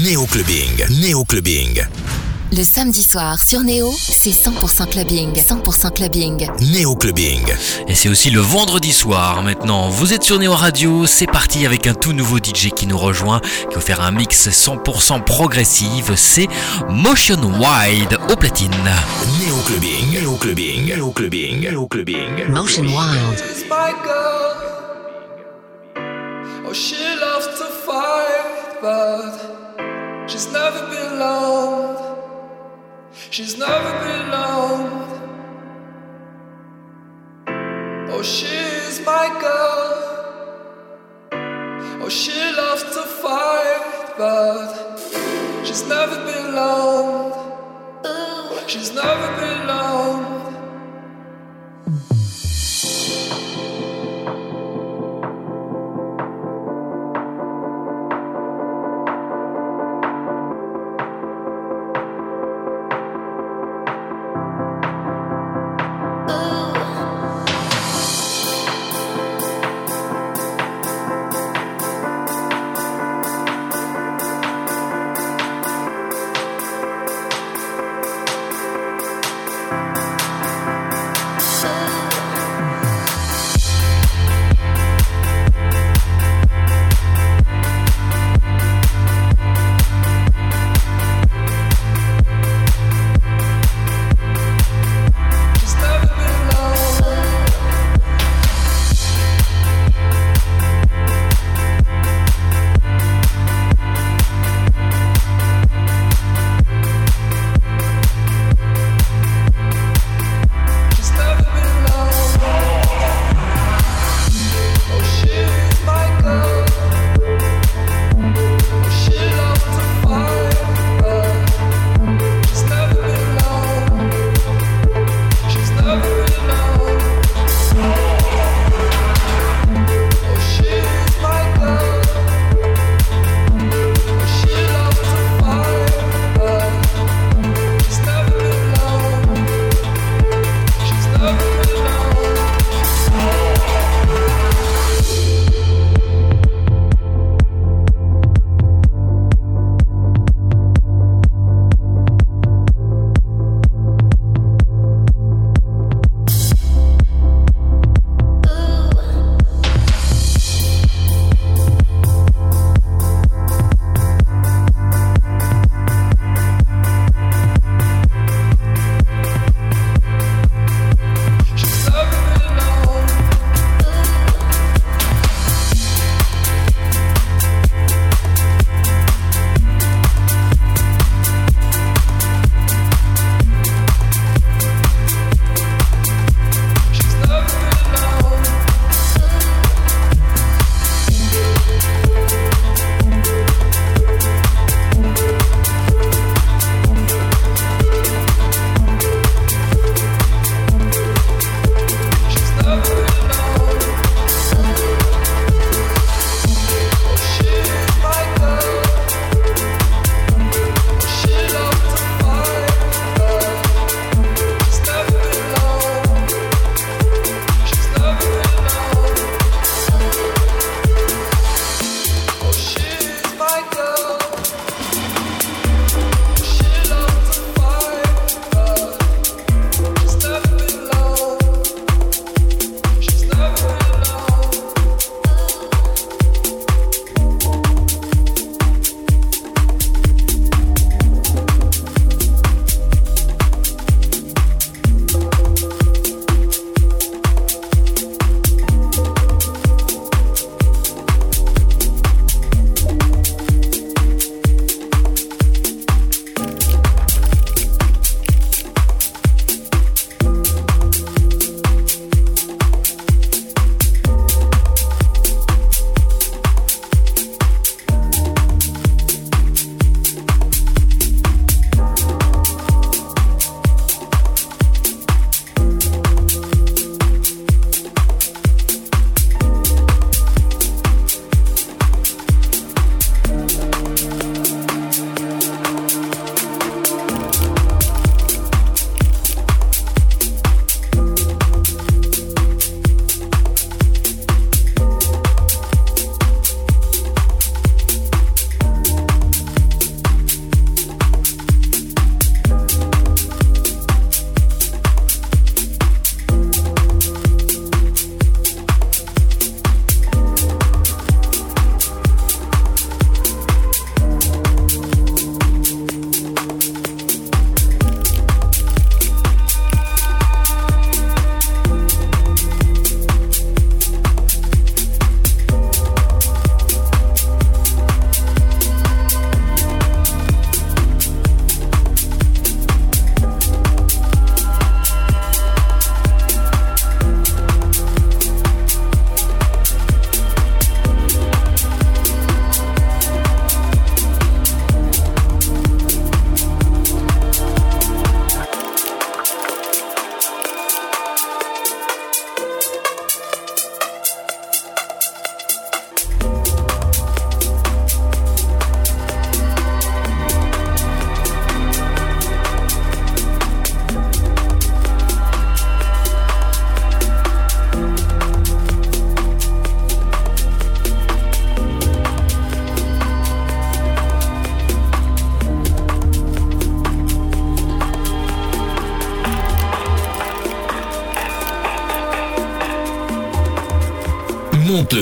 Néo Clubbing. Néo Clubbing. Le samedi soir sur Néo, c'est 100% clubbing. 100% clubbing. Néo Clubbing. Et c'est aussi le vendredi soir maintenant. Vous êtes sur Néo Radio, c'est parti avec un tout nouveau DJ qui nous rejoint, qui va faire un mix 100% progressive. C'est Motion Wide au platine. Néo Clubbing. Néo Clubbing. Néo Clubbing. Néo Clubbing. Motion Wild. is my girl. Oh, she loves to fight, but she's never been alone. She's never been alone. Oh, she's my girl. Oh, she loves to fight, but she's never been alone. She's never been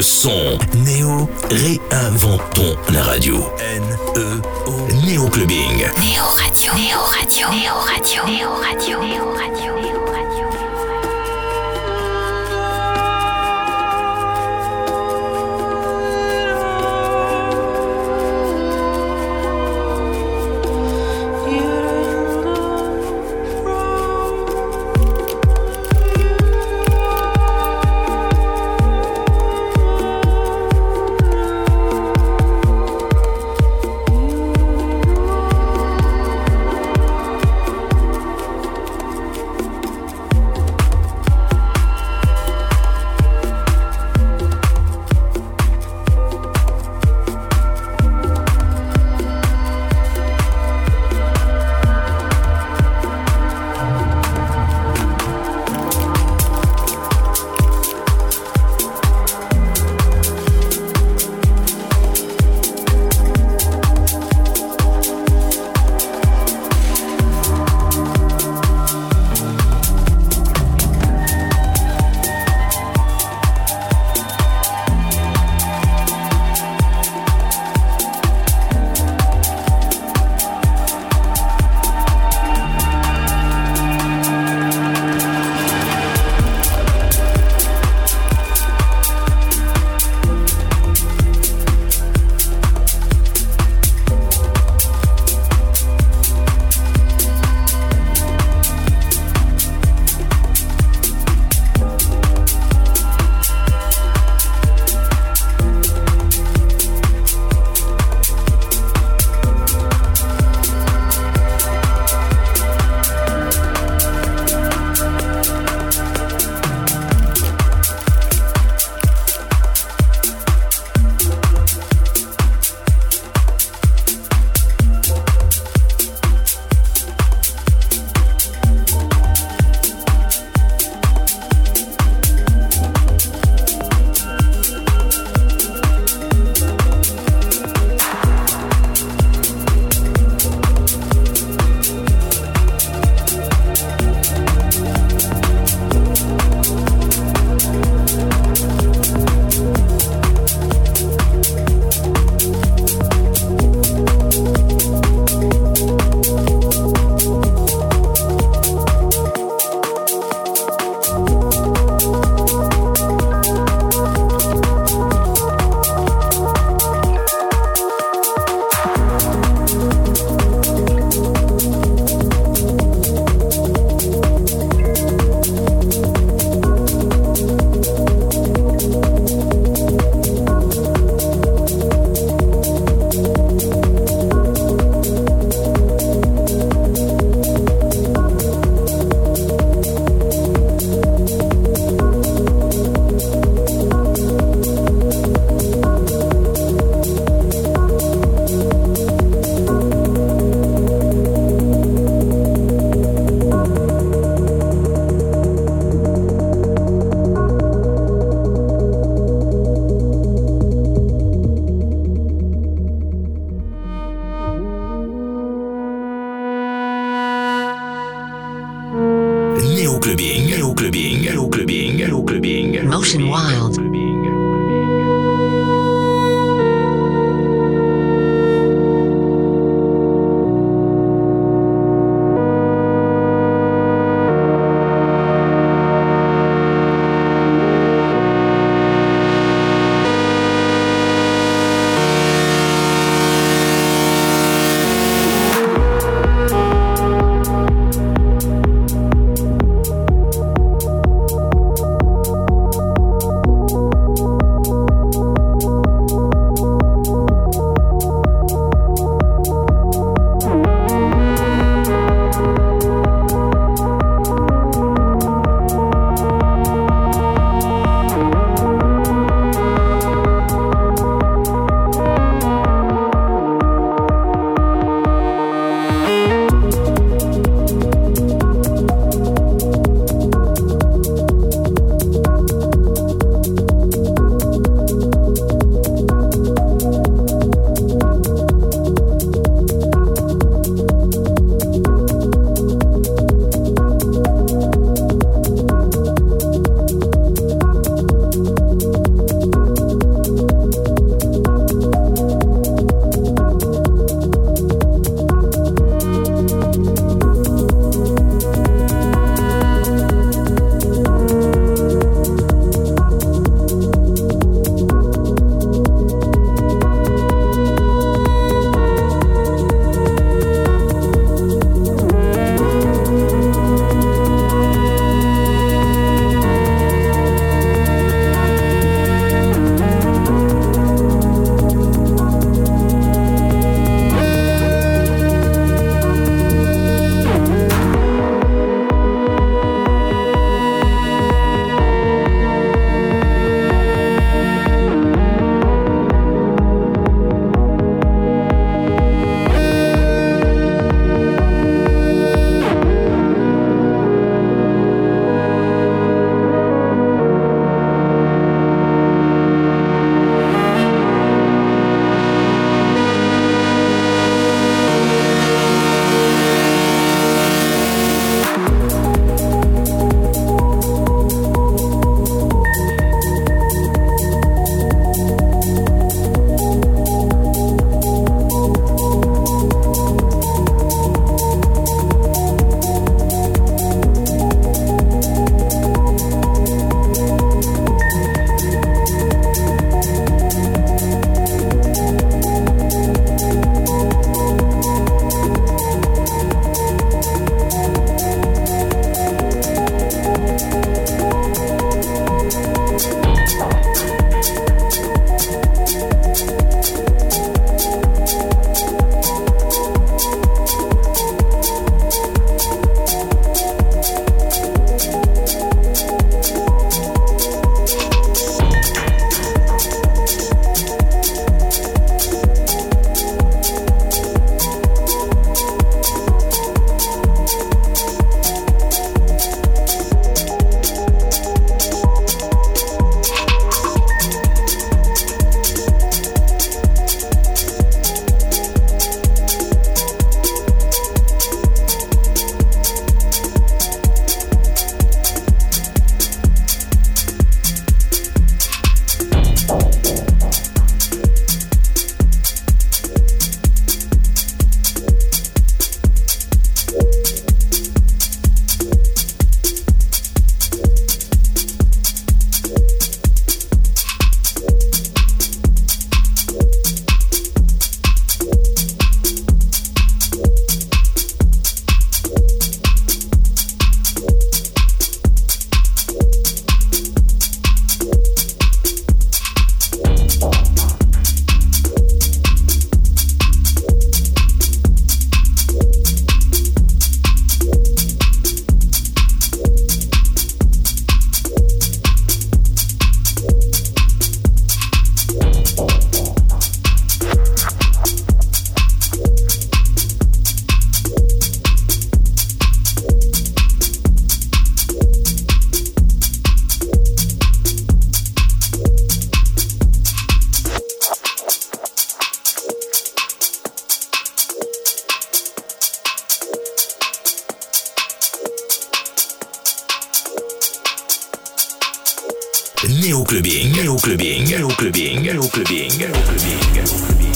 son. Néo, réinventons la radio. N-E-O. Néo Clubbing. Néo Radio. Néo Radio. Néo Radio. Néo Radio. Néo Radio. Néo-clubbing. Néo-clubbing. Néo-clubbing. Néo-clubbing. Néo-clubbing. Motion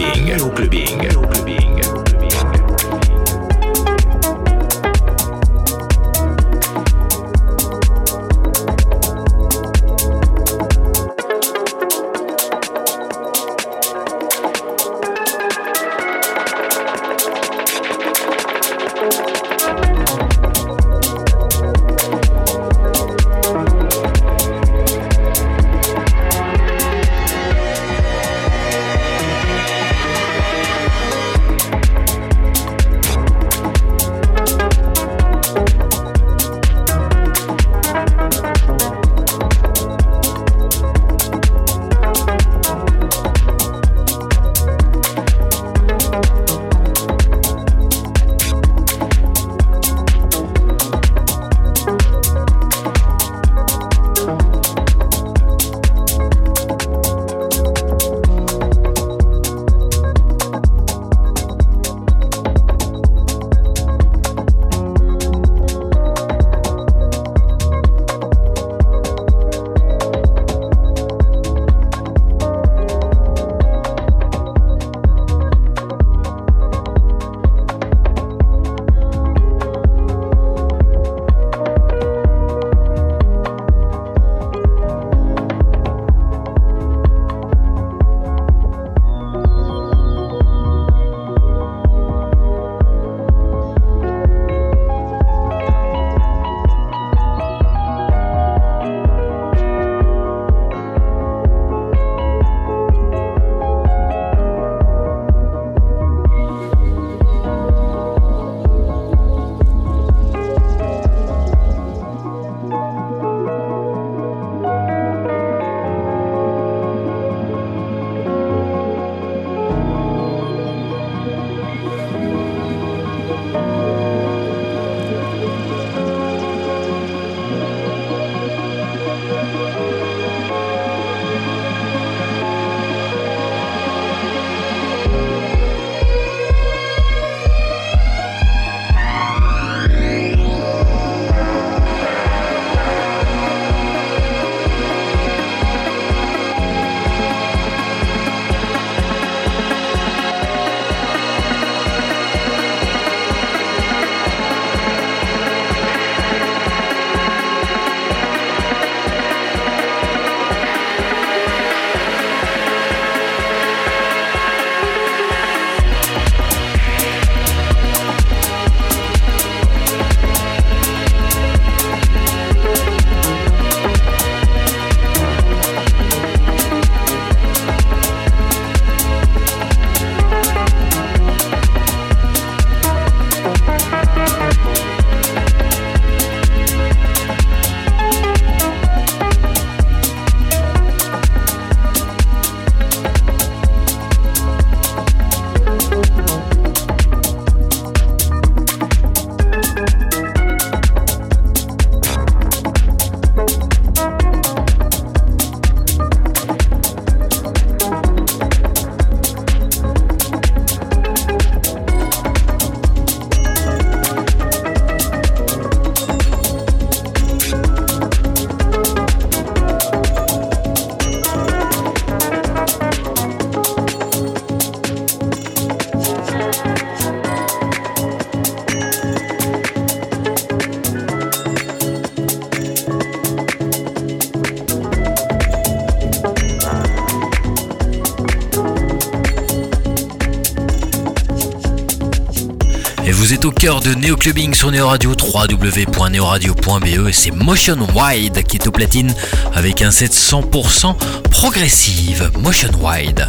Clubbing, Euroclubbing. Euroclubbing. Cœur de Neo Clubbing sur Neo Radio, www.neoradio.be et c'est Motion Wide qui est au platine avec un set 100% progressive. Motion Wide.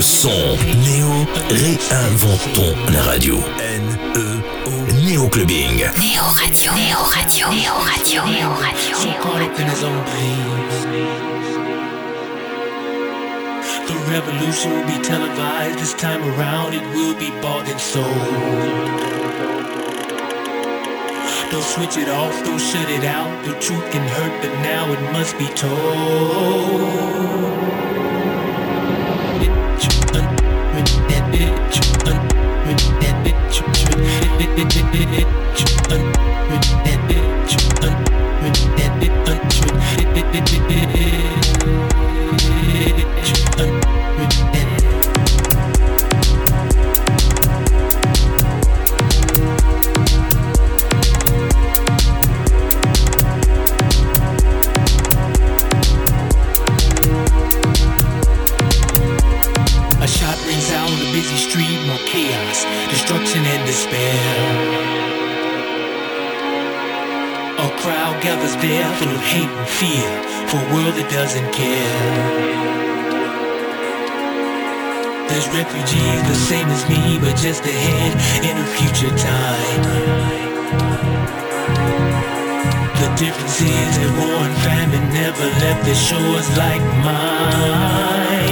Son. Néo, réinventons la radio. N-E-O. Néo Clubbing. Néo Radio. Néo Radio. Néo Radio. Néo Radio. So caught up in his own The revolution will be televised this time around. It will be bought and sold. Don't switch it off, don't shut it out. The truth can hurt, but now it must be told. Doesn't care. There's refugees the same as me, but just ahead in a future time. The difference is that war and famine never left the shores like mine.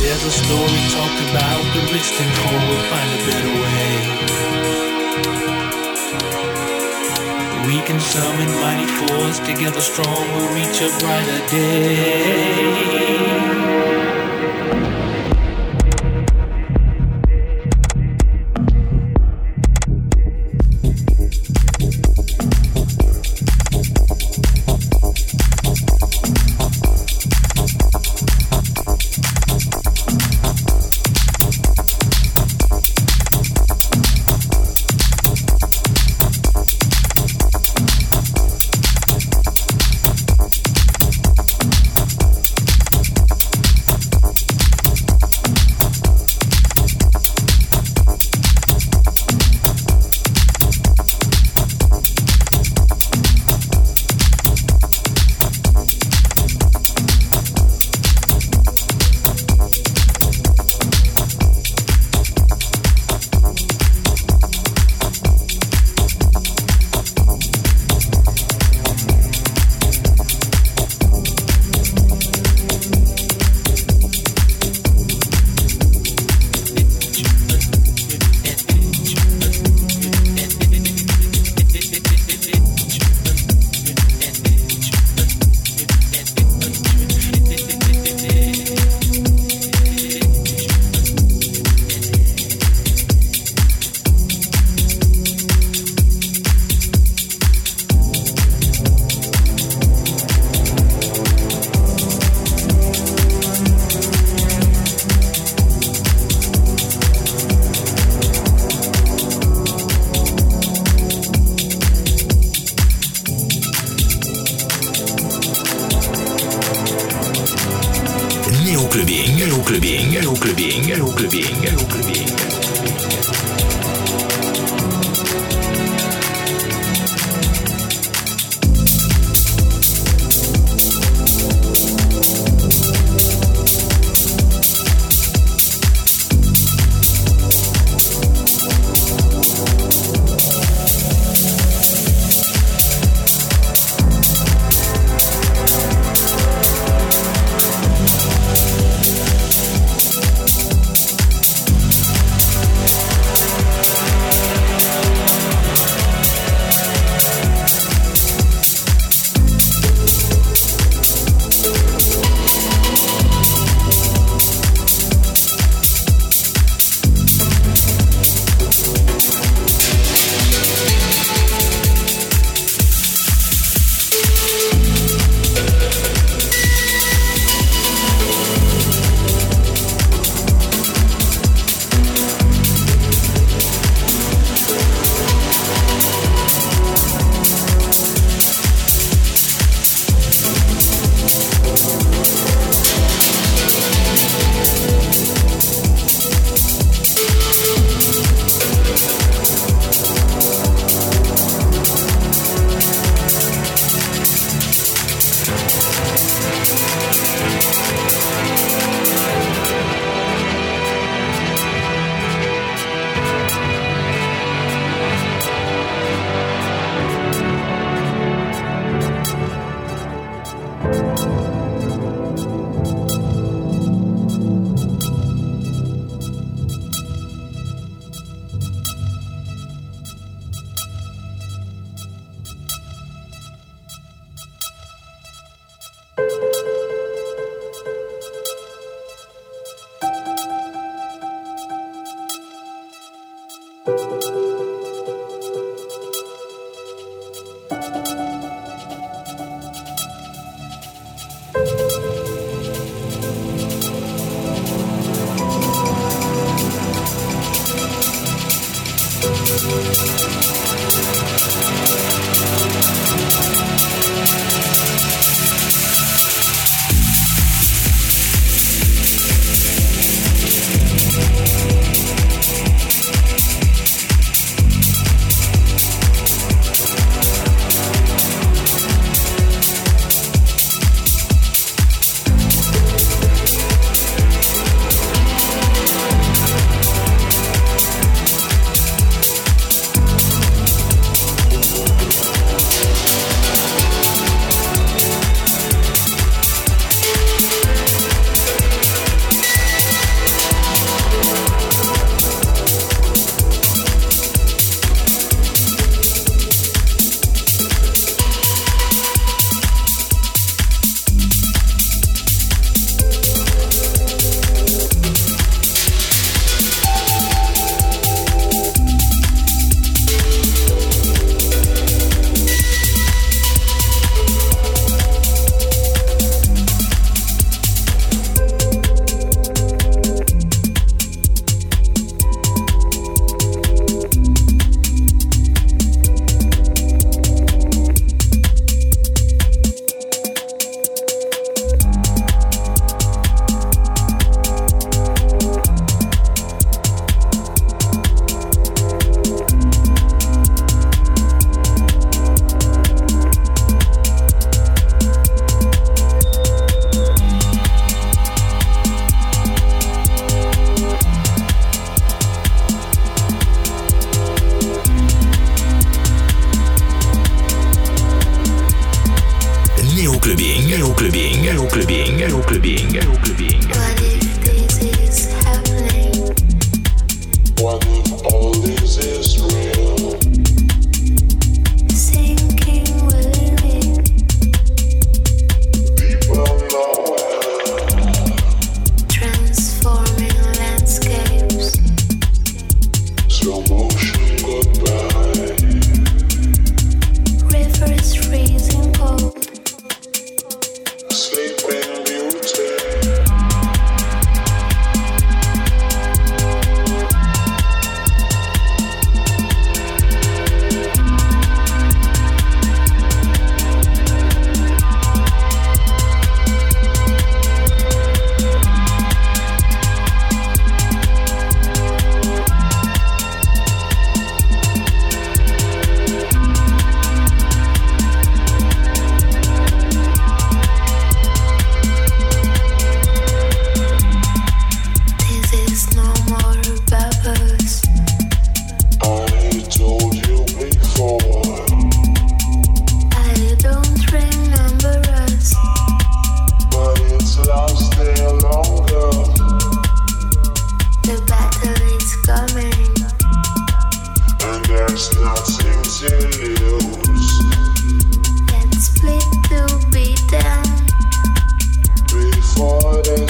There's a story talked about the rich and poor will find a better way. We can summon mighty force together strong we'll reach a brighter day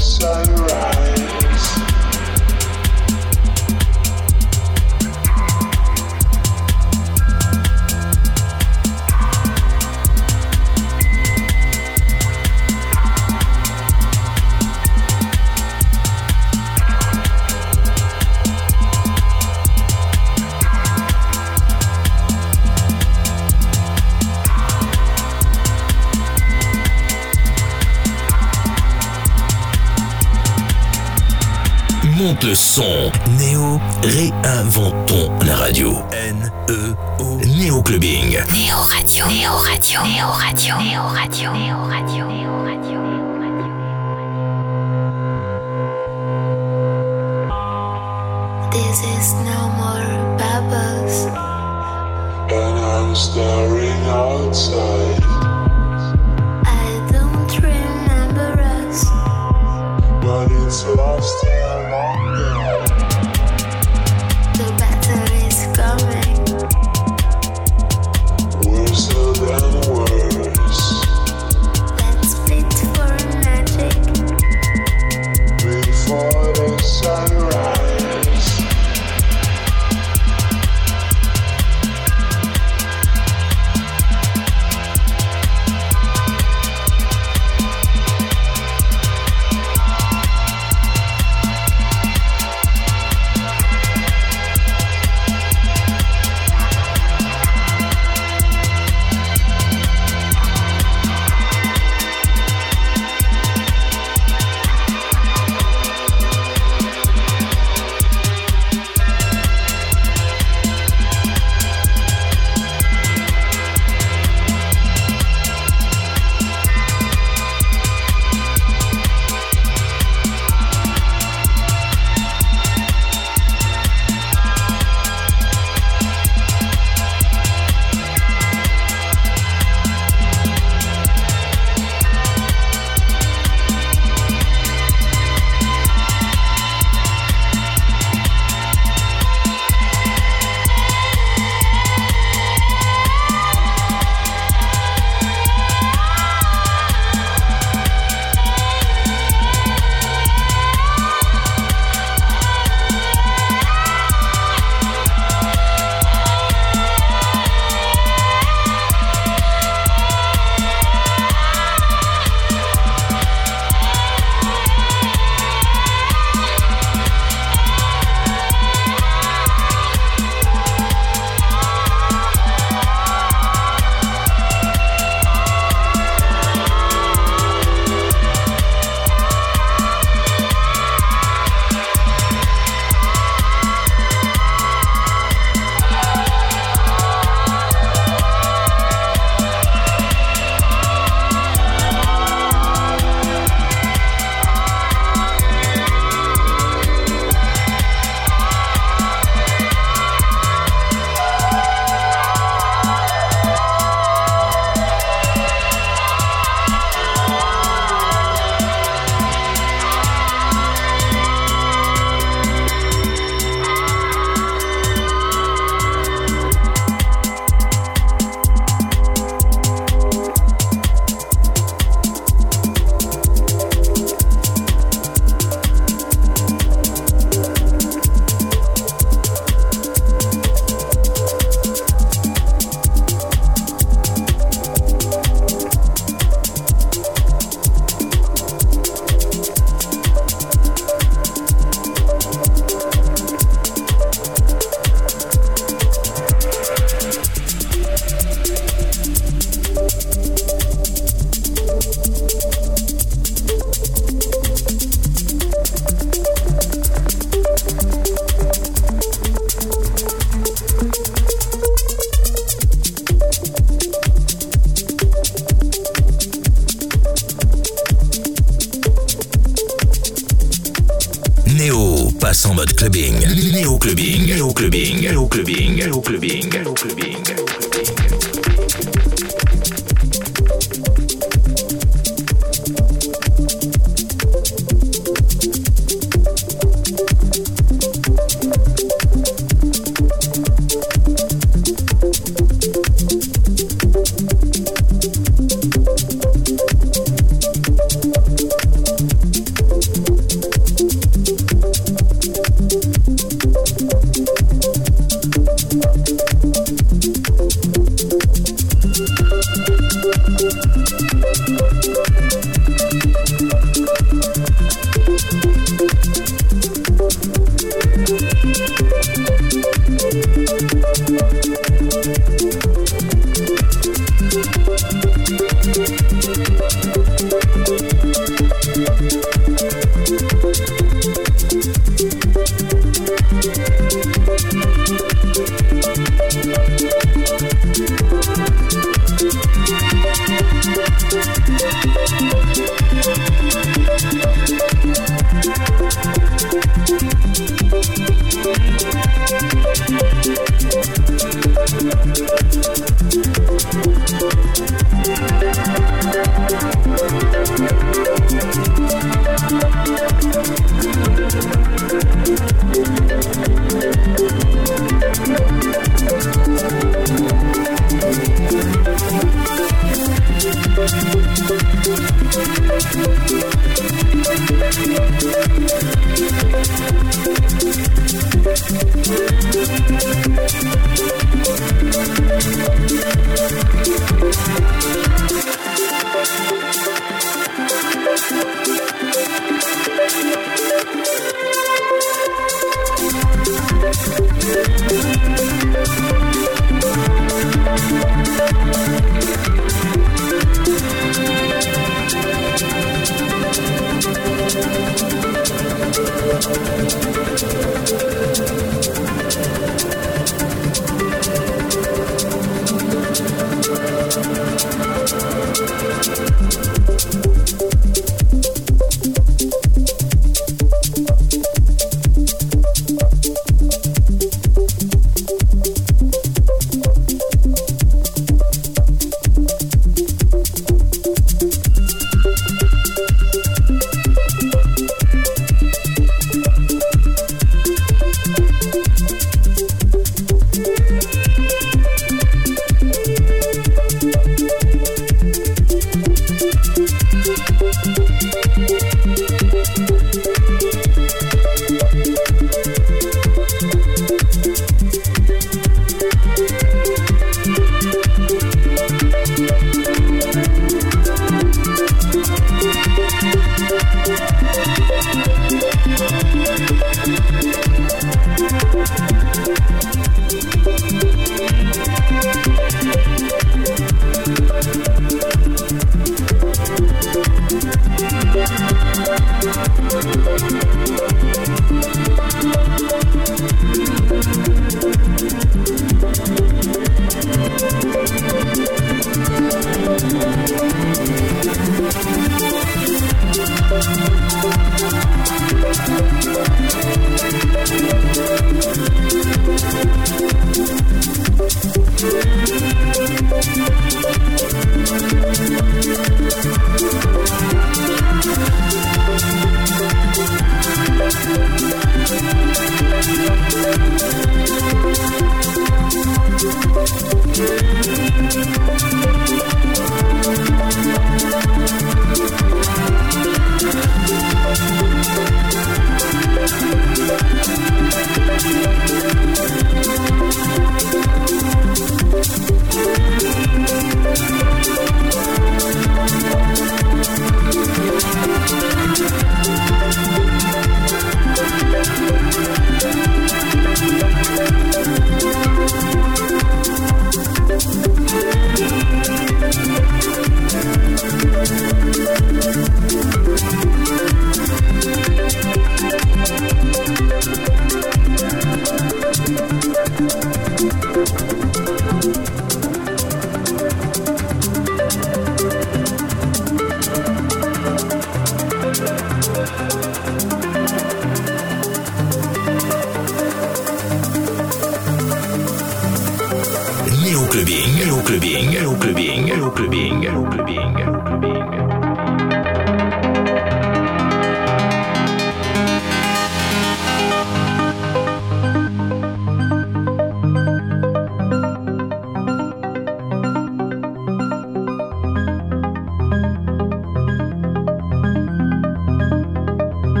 so le son. Néo, réinventons la radio. N-E-O, Néo Clubbing. Néo Radio. Néo Radio. Néo Radio. Néo Radio. Néo Radio. Néo Radio. This is no more bubbles. And I'm staring